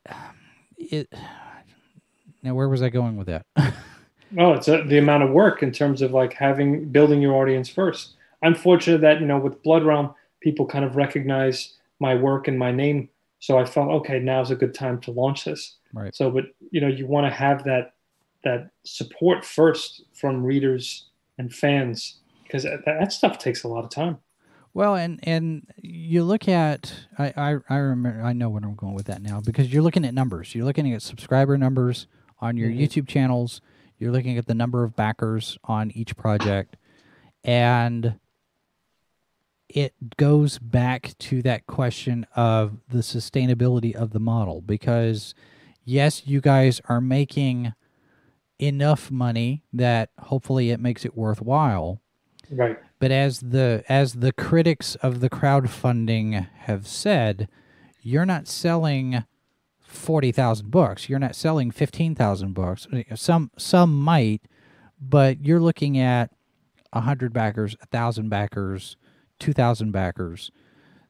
It- now, where was I going with that? Oh, it's a, the amount of work in terms of like having building your audience first. I'm fortunate that you know with Blood Realm, people kind of recognize my work and my name, so I felt okay. Now's a good time to launch this. right. So, but you know, you want to have that that support first from readers and fans because that, that stuff takes a lot of time. Well, and and you look at I, I I remember I know where I'm going with that now because you're looking at numbers. You're looking at subscriber numbers on your Mhm. YouTube channels. You're looking at the number of backers on each project, and it goes back to that question of the sustainability of the model because yes, you guys are making enough money that hopefully it makes it worthwhile. Right. But as the as the critics of the crowdfunding have said, you're not selling forty thousand books. You're not selling fifteen thousand books. Some some might, but you're looking at hundred backers, a thousand backers, two thousand backers.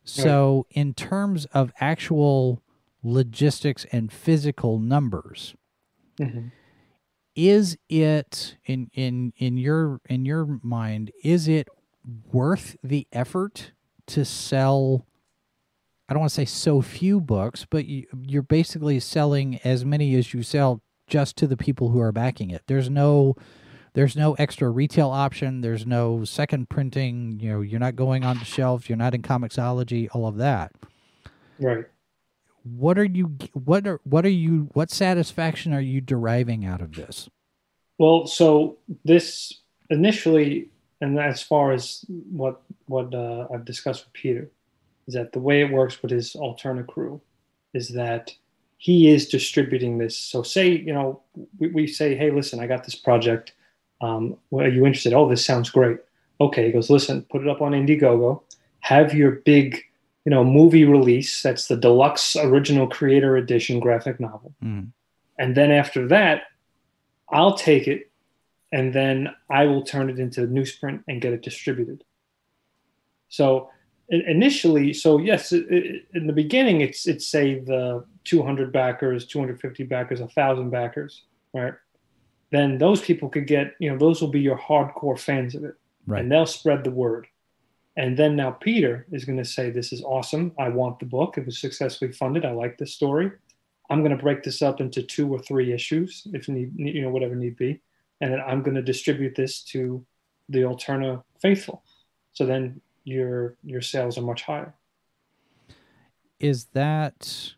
So in terms of actual logistics and physical numbers, Mhm. is it in in in your in your mind is it worth the effort to sell I don't want to say so few books, but you, you're basically selling as many as you sell just to the people who are backing it. There's no there's no extra retail option. There's no second printing. You know, you're not going on the shelves. You're not in Comixology. All of that. Right. What are you? What are what are you? What satisfaction are you deriving out of this? Well, so this initially, and as far as what what uh, I've discussed with Peter, is that the way it works with his Alterna crew is that he is distributing this. So say you know we, we say, hey, listen, I got this project. Um, well, are you interested? Oh, this sounds great. Okay, he goes, listen, put it up on Indiegogo. Have your big you know movie release. That's the deluxe original creator edition graphic novel. Mm. And then after that, I'll take it and then I will turn it into newsprint and get it distributed. So initially, so yes, it, it, in the beginning, it's it's say the 200 backers, 250 backers, a thousand backers, right? Then those people could get, you know, those will be your hardcore fans of it, Right. and they'll spread the word. And then now Peter is going to say, "This is awesome. I want the book. It was successfully funded. I like this story. I'm going to break this up into two or three issues, if need, you know, whatever need be, and then I'm going to distribute this to the Alterna faithful. So then your your sales are much higher. Is that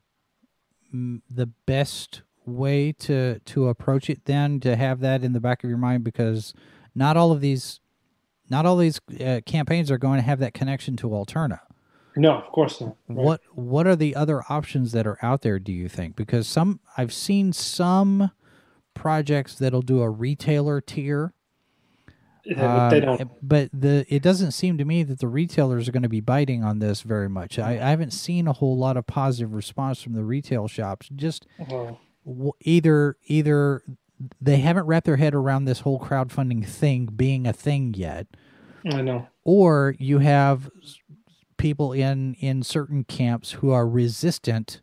mm, the best way to to approach it? Then to have that in the back of your mind because not all of these not all these uh, campaigns are going to have that connection to Alterna. No, of course not. Right. What what are the other options that are out there? Do you think? Because some I've seen some projects that'll do a retailer tier, Yeah, but they um, don't. but the it doesn't seem to me that the retailers are going to be biting on this very much. I, I haven't seen a whole lot of positive response from the retail shops. Just w- either either they haven't wrapped their head around this whole crowdfunding thing being a thing yet, I know. or you have people in in certain camps who are resistant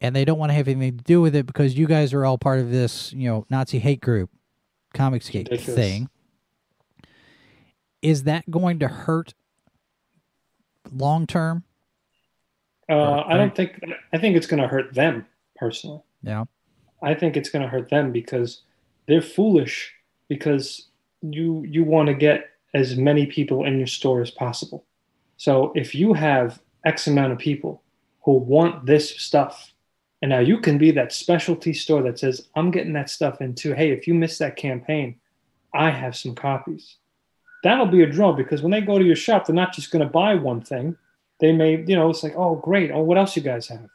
and they don't want to have anything to do with it because you guys are all part of this you know nazi hate group comicsgate Ridiculous. thing is that going to hurt long term Uh, I don't think. I think it's going to hurt them personally. Yeah I think it's going to hurt them because they're foolish because you you want to get as many people in your store as possible. So if you have X amount of people who want this stuff, and now you can be that specialty store that says, "I'm getting that stuff in too." Hey, if you miss that campaign, I have some copies. That'll be a draw because when they go to your shop, they're not just going to buy one thing. They may, you know, it's like, "Oh, great! Oh, what else you guys have?"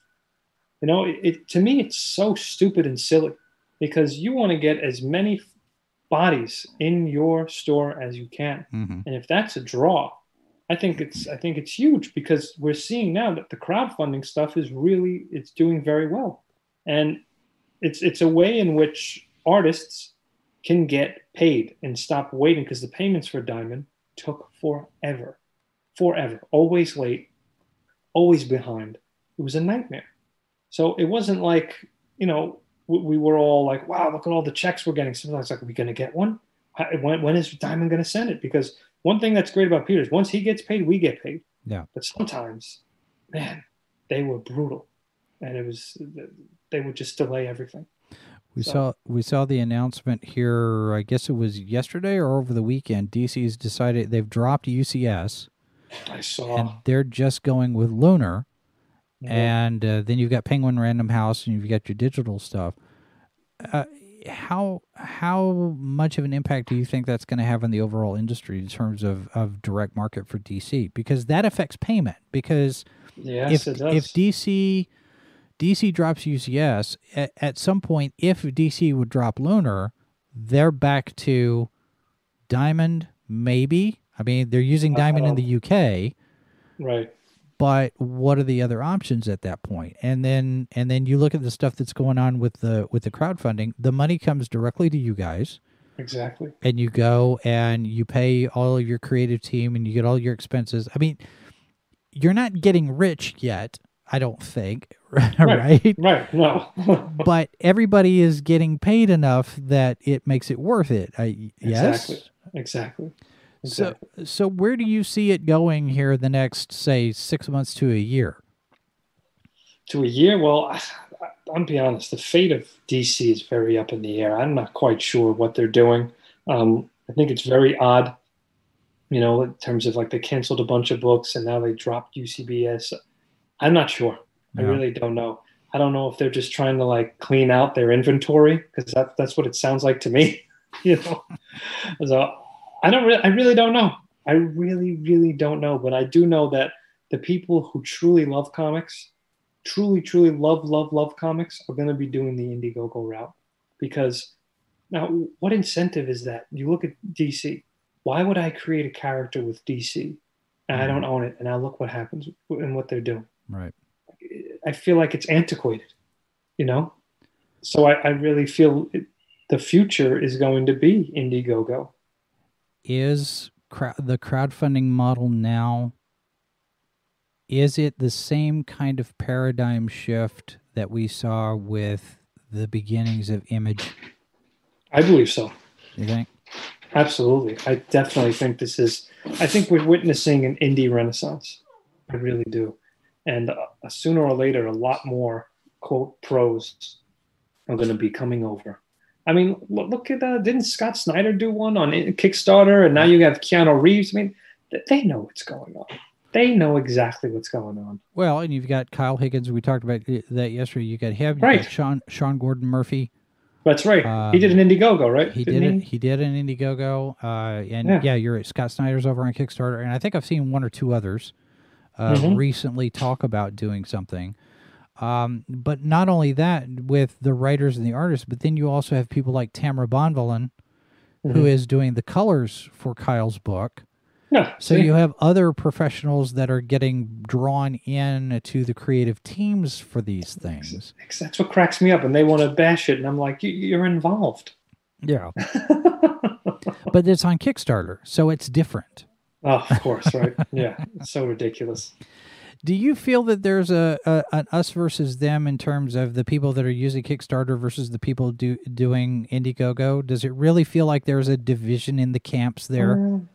You know, it, it to me it's so stupid and silly because you want to get as many bodies in your store as you can. mm-hmm. And if that's a draw, I think it's I think it's huge because we're seeing now that the crowdfunding stuff is really it's doing very well. And it's it's a way in which artists can get paid and stop waiting because the payments for Diamond took forever. Forever. Always late, always behind. It was a nightmare. So it wasn't like, you know, we, we were all like, wow, look at all the checks we're getting. Sometimes like, are we going to get one? When, when is Diamond going to send it? Because one thing that's great about Peter is once he gets paid, we get paid. Yeah. But sometimes, man, they were brutal. And it was, they would just delay everything. We So- saw we saw the announcement here. I guess it was yesterday or over the weekend. DC's decided they've dropped UCS I saw. and they're just going with Lunar. Yeah. And uh, then you've got Penguin Random House and you've got your digital stuff. Uh, how how much of an impact do you think that's going to have on the overall industry in terms of, of direct market for DC? Because that affects payment. Because yes, if it does. if DC DC drops UCS at, at some point, if DC would drop Lunar, they're back to Diamond. Maybe I mean they're using Diamond in the UK, right. But what are the other options at that point? And then and then you look at the stuff that's going on with the with the crowdfunding. The money comes directly to you guys Exactly. and you go and you pay all of your creative team and you get all your expenses. I mean, you're not getting rich yet, I don't think, right? Right. No. but everybody is getting paid enough that it makes it worth it. I yes. Exactly. Exactly. So so where do you see it going here the next say 6 months to a year? to a year. Well, I, I'll be honest. The fate of DC is very up in the air. I'm not quite sure what they're doing. Um, I think it's very odd, you know, in terms of like they canceled a bunch of books and now they dropped UCBS. I'm not sure. I really don't know. I don't know if they're just trying to like clean out their inventory because that, that's what it sounds like to me. you know, so I don't. Re- I really don't know. I really, really don't know. But I do know that the people who truly love comics, truly, truly love, love, love comics, are going to be doing the Indiegogo route because now, what incentive is that? You look at DC. Why would I create a character with DC and I don't mm-hmm. own it? And now look what happens and what they're doing. Right. I feel like it's antiquated, you know? So I, I really feel it, the future is going to be Indiegogo. Is crowd the crowdfunding model now? Is it the same kind of paradigm shift that we saw with the beginnings of Image? I believe so. You think? Absolutely. I definitely think this is, I think we're witnessing an indie renaissance. I really do. And uh, sooner or later, a lot more quote pros are going to be coming over. I mean, look, look at uh, didn't Scott Snyder do one on Kickstarter, and now you have Keanu Reeves. I mean, th- they know what's going on. They know exactly what's going on. Well, and you've got Kyle Higgins. We talked about that yesterday. You got him. Right. got Sean Sean Gordon Murphy. That's right. Um, he did an Indiegogo, right? He Didn't did it. He did an Indiegogo. Uh, and Yeah. yeah. you're. Scott Snyder's over on Kickstarter, and I think I've seen one or two others uh, Mhm. recently talk about doing something. Um, but not only that, with the writers and the artists, but then you also have people like Tamra Bonvillain, who Mhm. is doing the colors for Kyle's book. Yeah. So see? you have other professionals that are getting drawn in to the creative teams for these things. That's what cracks me up, and they want to bash it, and I'm like, "You- you're involved. Yeah. but it's on Kickstarter, so it's different. Oh, of course, right? Yeah, it's so ridiculous. Do you feel that there's a, a an us versus them in terms of the people that are using Kickstarter versus the people do, doing Indiegogo? Does it really feel like there's a division in the camps there? Um,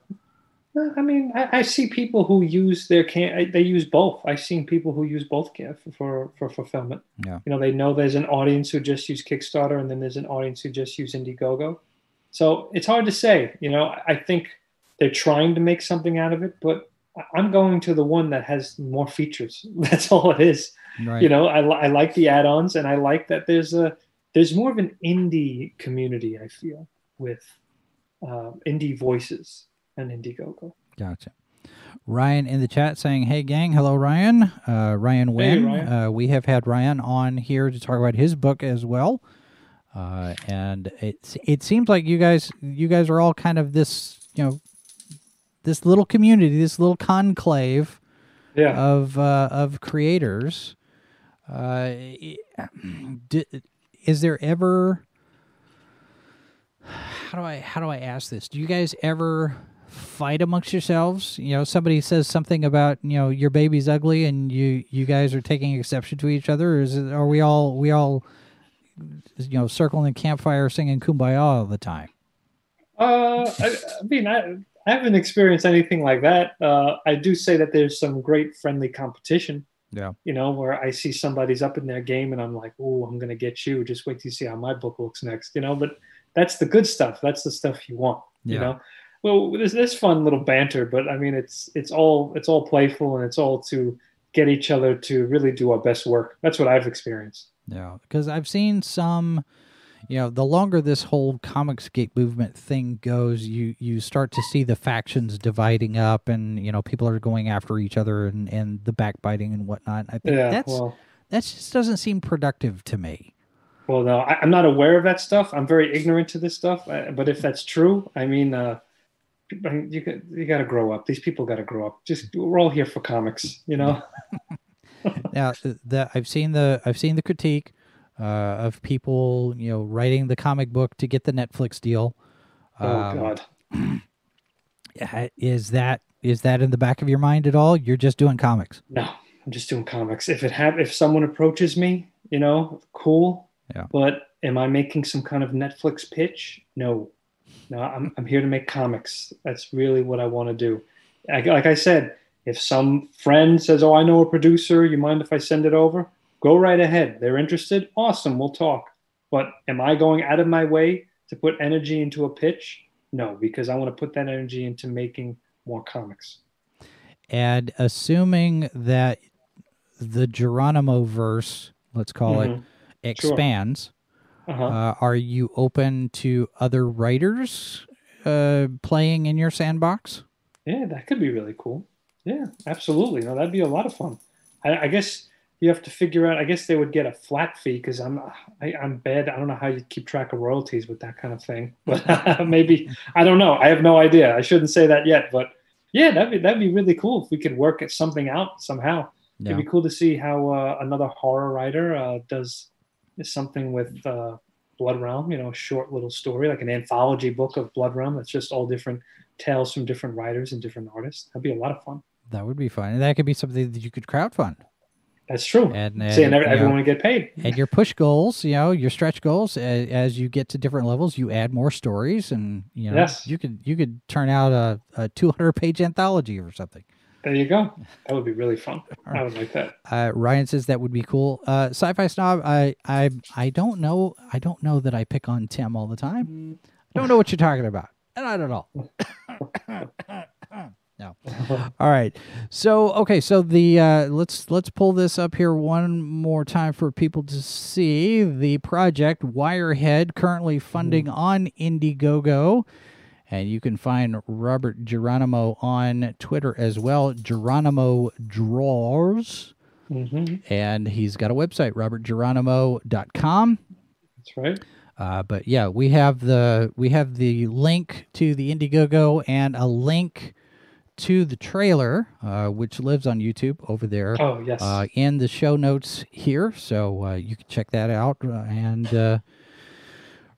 I mean, I, I see people who use their can. They use both. I've seen people who use both for, for for fulfillment. Yeah. You know, they know there's an audience who just use Kickstarter, and then there's an audience who just use Indiegogo. So it's hard to say. You know, I think they're trying to make something out of it, but I'm going to the one that has more features. That's all it is. right. you know I, I like the add-ons and i like that there's a there's more of an indie community i feel with uh, indie voices and indiegogo Gotcha. Ryan in the chat saying, "Hey gang, hello Ryan. Uh, Ryan Wynn. Ryan. Uh, we have had Ryan on here to talk about his book as well, uh, and it it seems like you guys you guys are all kind of this you know this little community, this little conclave yeah of uh, of creators. Uh, is there ever? How do I how do I ask this? Do you guys ever fight amongst yourselves? You know, somebody says something about you know your baby's ugly, and you you guys are taking exception to each other. Or is it, are we all we all you know circling the campfire singing kumbaya all the time? uh, I, I mean I, I haven't experienced anything like that. Uh, i do say that there's some great friendly competition. Yeah. you know where i see somebody's up in their game and i'm like oh i'm gonna get you. Just wait to see how my book looks next you know but that's the good stuff. That's the stuff you want yeah. you know? Well there's this fun little banter but i mean it's it's all it's all playful and it's all to get each other to really do our best work. That's what i've experienced. Yeah, because I've seen some, you know, the longer this whole Comicsgate movement thing goes, you you start to see the factions dividing up, and you know, people are going after each other, and and the backbiting and whatnot. I think yeah that's well that just doesn't seem productive to me. well no I, i'm not aware of that stuff i'm very ignorant to this stuff uh, but if that's true i mean uh you got you got to grow up. These people got to grow up. Just we're all here for comics, you know. now, th- the I've seen the I've seen the critique uh, of people, you know, writing the comic book to get the Netflix deal. Oh Um, God. Is that is that in the back of your mind at all? You're just doing comics. No, I'm just doing comics. If it have, if someone approaches me, you know, cool. Yeah. But am I making some kind of Netflix pitch? No, no. I'm I'm here to make comics. That's really what I want to do. Like, like I said, if some friend says, "Oh, I know a producer. You mind if I send it over?" Go right ahead. They're interested. Awesome. We'll talk. But am I going out of my way to put energy into a pitch? No, because I want to put that energy into making more comics. And assuming that the Geronimo verse, let's call mm-hmm. it, expands, sure. uh-huh. uh, are you open to other writers uh, playing in your sandbox? Yeah, that could be really cool. Yeah, absolutely. No, that'd be a lot of fun. I, I guess you have to figure out. I guess they would get a flat fee because I'm I, am bad. I don't know how you keep track of royalties with that kind of thing. But maybe I don't know. I have no idea. I shouldn't say that yet. But yeah, that'd be that'd be really cool if we could work at something out somehow. Yeah. It'd be cool to see how uh, another horror writer uh, does something with uh, Blood Realm. You know, a short little story like an anthology book of Blood Realm. That's just all different tales from different writers and different artists. That'd be a lot of fun. That would be fun, and that could be something that you could crowdfund. That's true. And, and saying everyone know, get paid. And your push goals, you know, your stretch goals. As, as, you get to different levels, you add more stories, and you know, yes. you could you could turn out a, a 200 page anthology or something. There you go. That would be really fun. Right. I would like that. Uh, Ryan says that would be cool. Uh, Sci-fi snob. I I I don't know. I don't know that I pick on Tim all the time. I don't know what you're talking about, and I don't know. No. All right. So okay. So the uh, let's let's pull this up here one more time for people to see the project Wirehead currently funding mm-hmm. on Indiegogo. And you can find Robert Geronimo on Twitter as well, Geronimo Draws. Mm-hmm. And he's got a website, robertgeronimo.com. That's right. Uh, but yeah, we have the we have the link to the Indiegogo and a link to the trailer, uh, which lives on YouTube over there. Oh, yes. Uh, in the show notes here. So uh, you can check that out. Uh, and uh,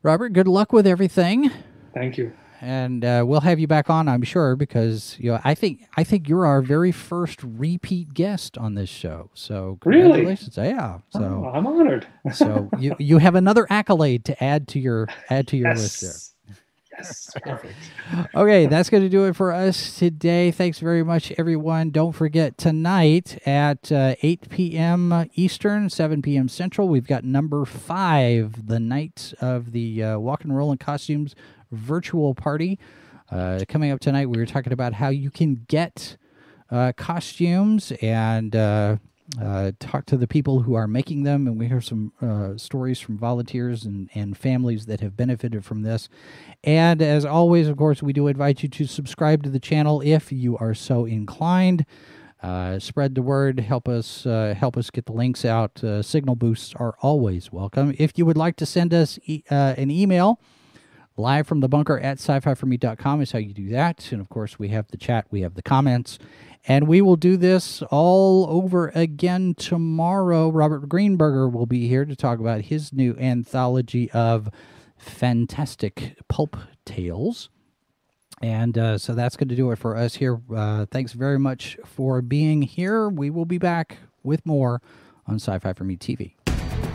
Robert, good luck with everything. Thank you. And uh, we'll have you back on, I'm sure, because you know I think I think you're our very first repeat guest on this show. So congratulations! Really? Yeah. So oh, I'm honored. so you you have another accolade to add to your add to your yes. list there. Yes, perfect. okay, that's going to do it for us today. Thanks very much, everyone. Don't forget tonight at uh, 8 p.m. Eastern, 7 p.m. Central, we've got number five, the night of the uh, Walk and Roll in Costumes virtual party. Uh, coming up tonight, we were talking about how you can get uh, costumes and uh, talk to the people who are making them, and we hear some uh, stories from volunteers and, and families that have benefited from this. And as always, of course, we do invite you to subscribe to the channel if you are so inclined. Uh, spread the word. Help us uh, help us get the links out. Uh, signal boosts are always welcome. If you would like to send us e- uh, an email, live from the bunker at sci-fi4me.com is how you do that. And of course, we have the chat, we have the comments, and we will do this all over again tomorrow. Robert Greenberger will be here to talk about his new anthology of fantastic pulp tales. And uh, so that's going to do it for us here. Uh, thanks very much for being here. We will be back with more on Sci Fi for Me TV.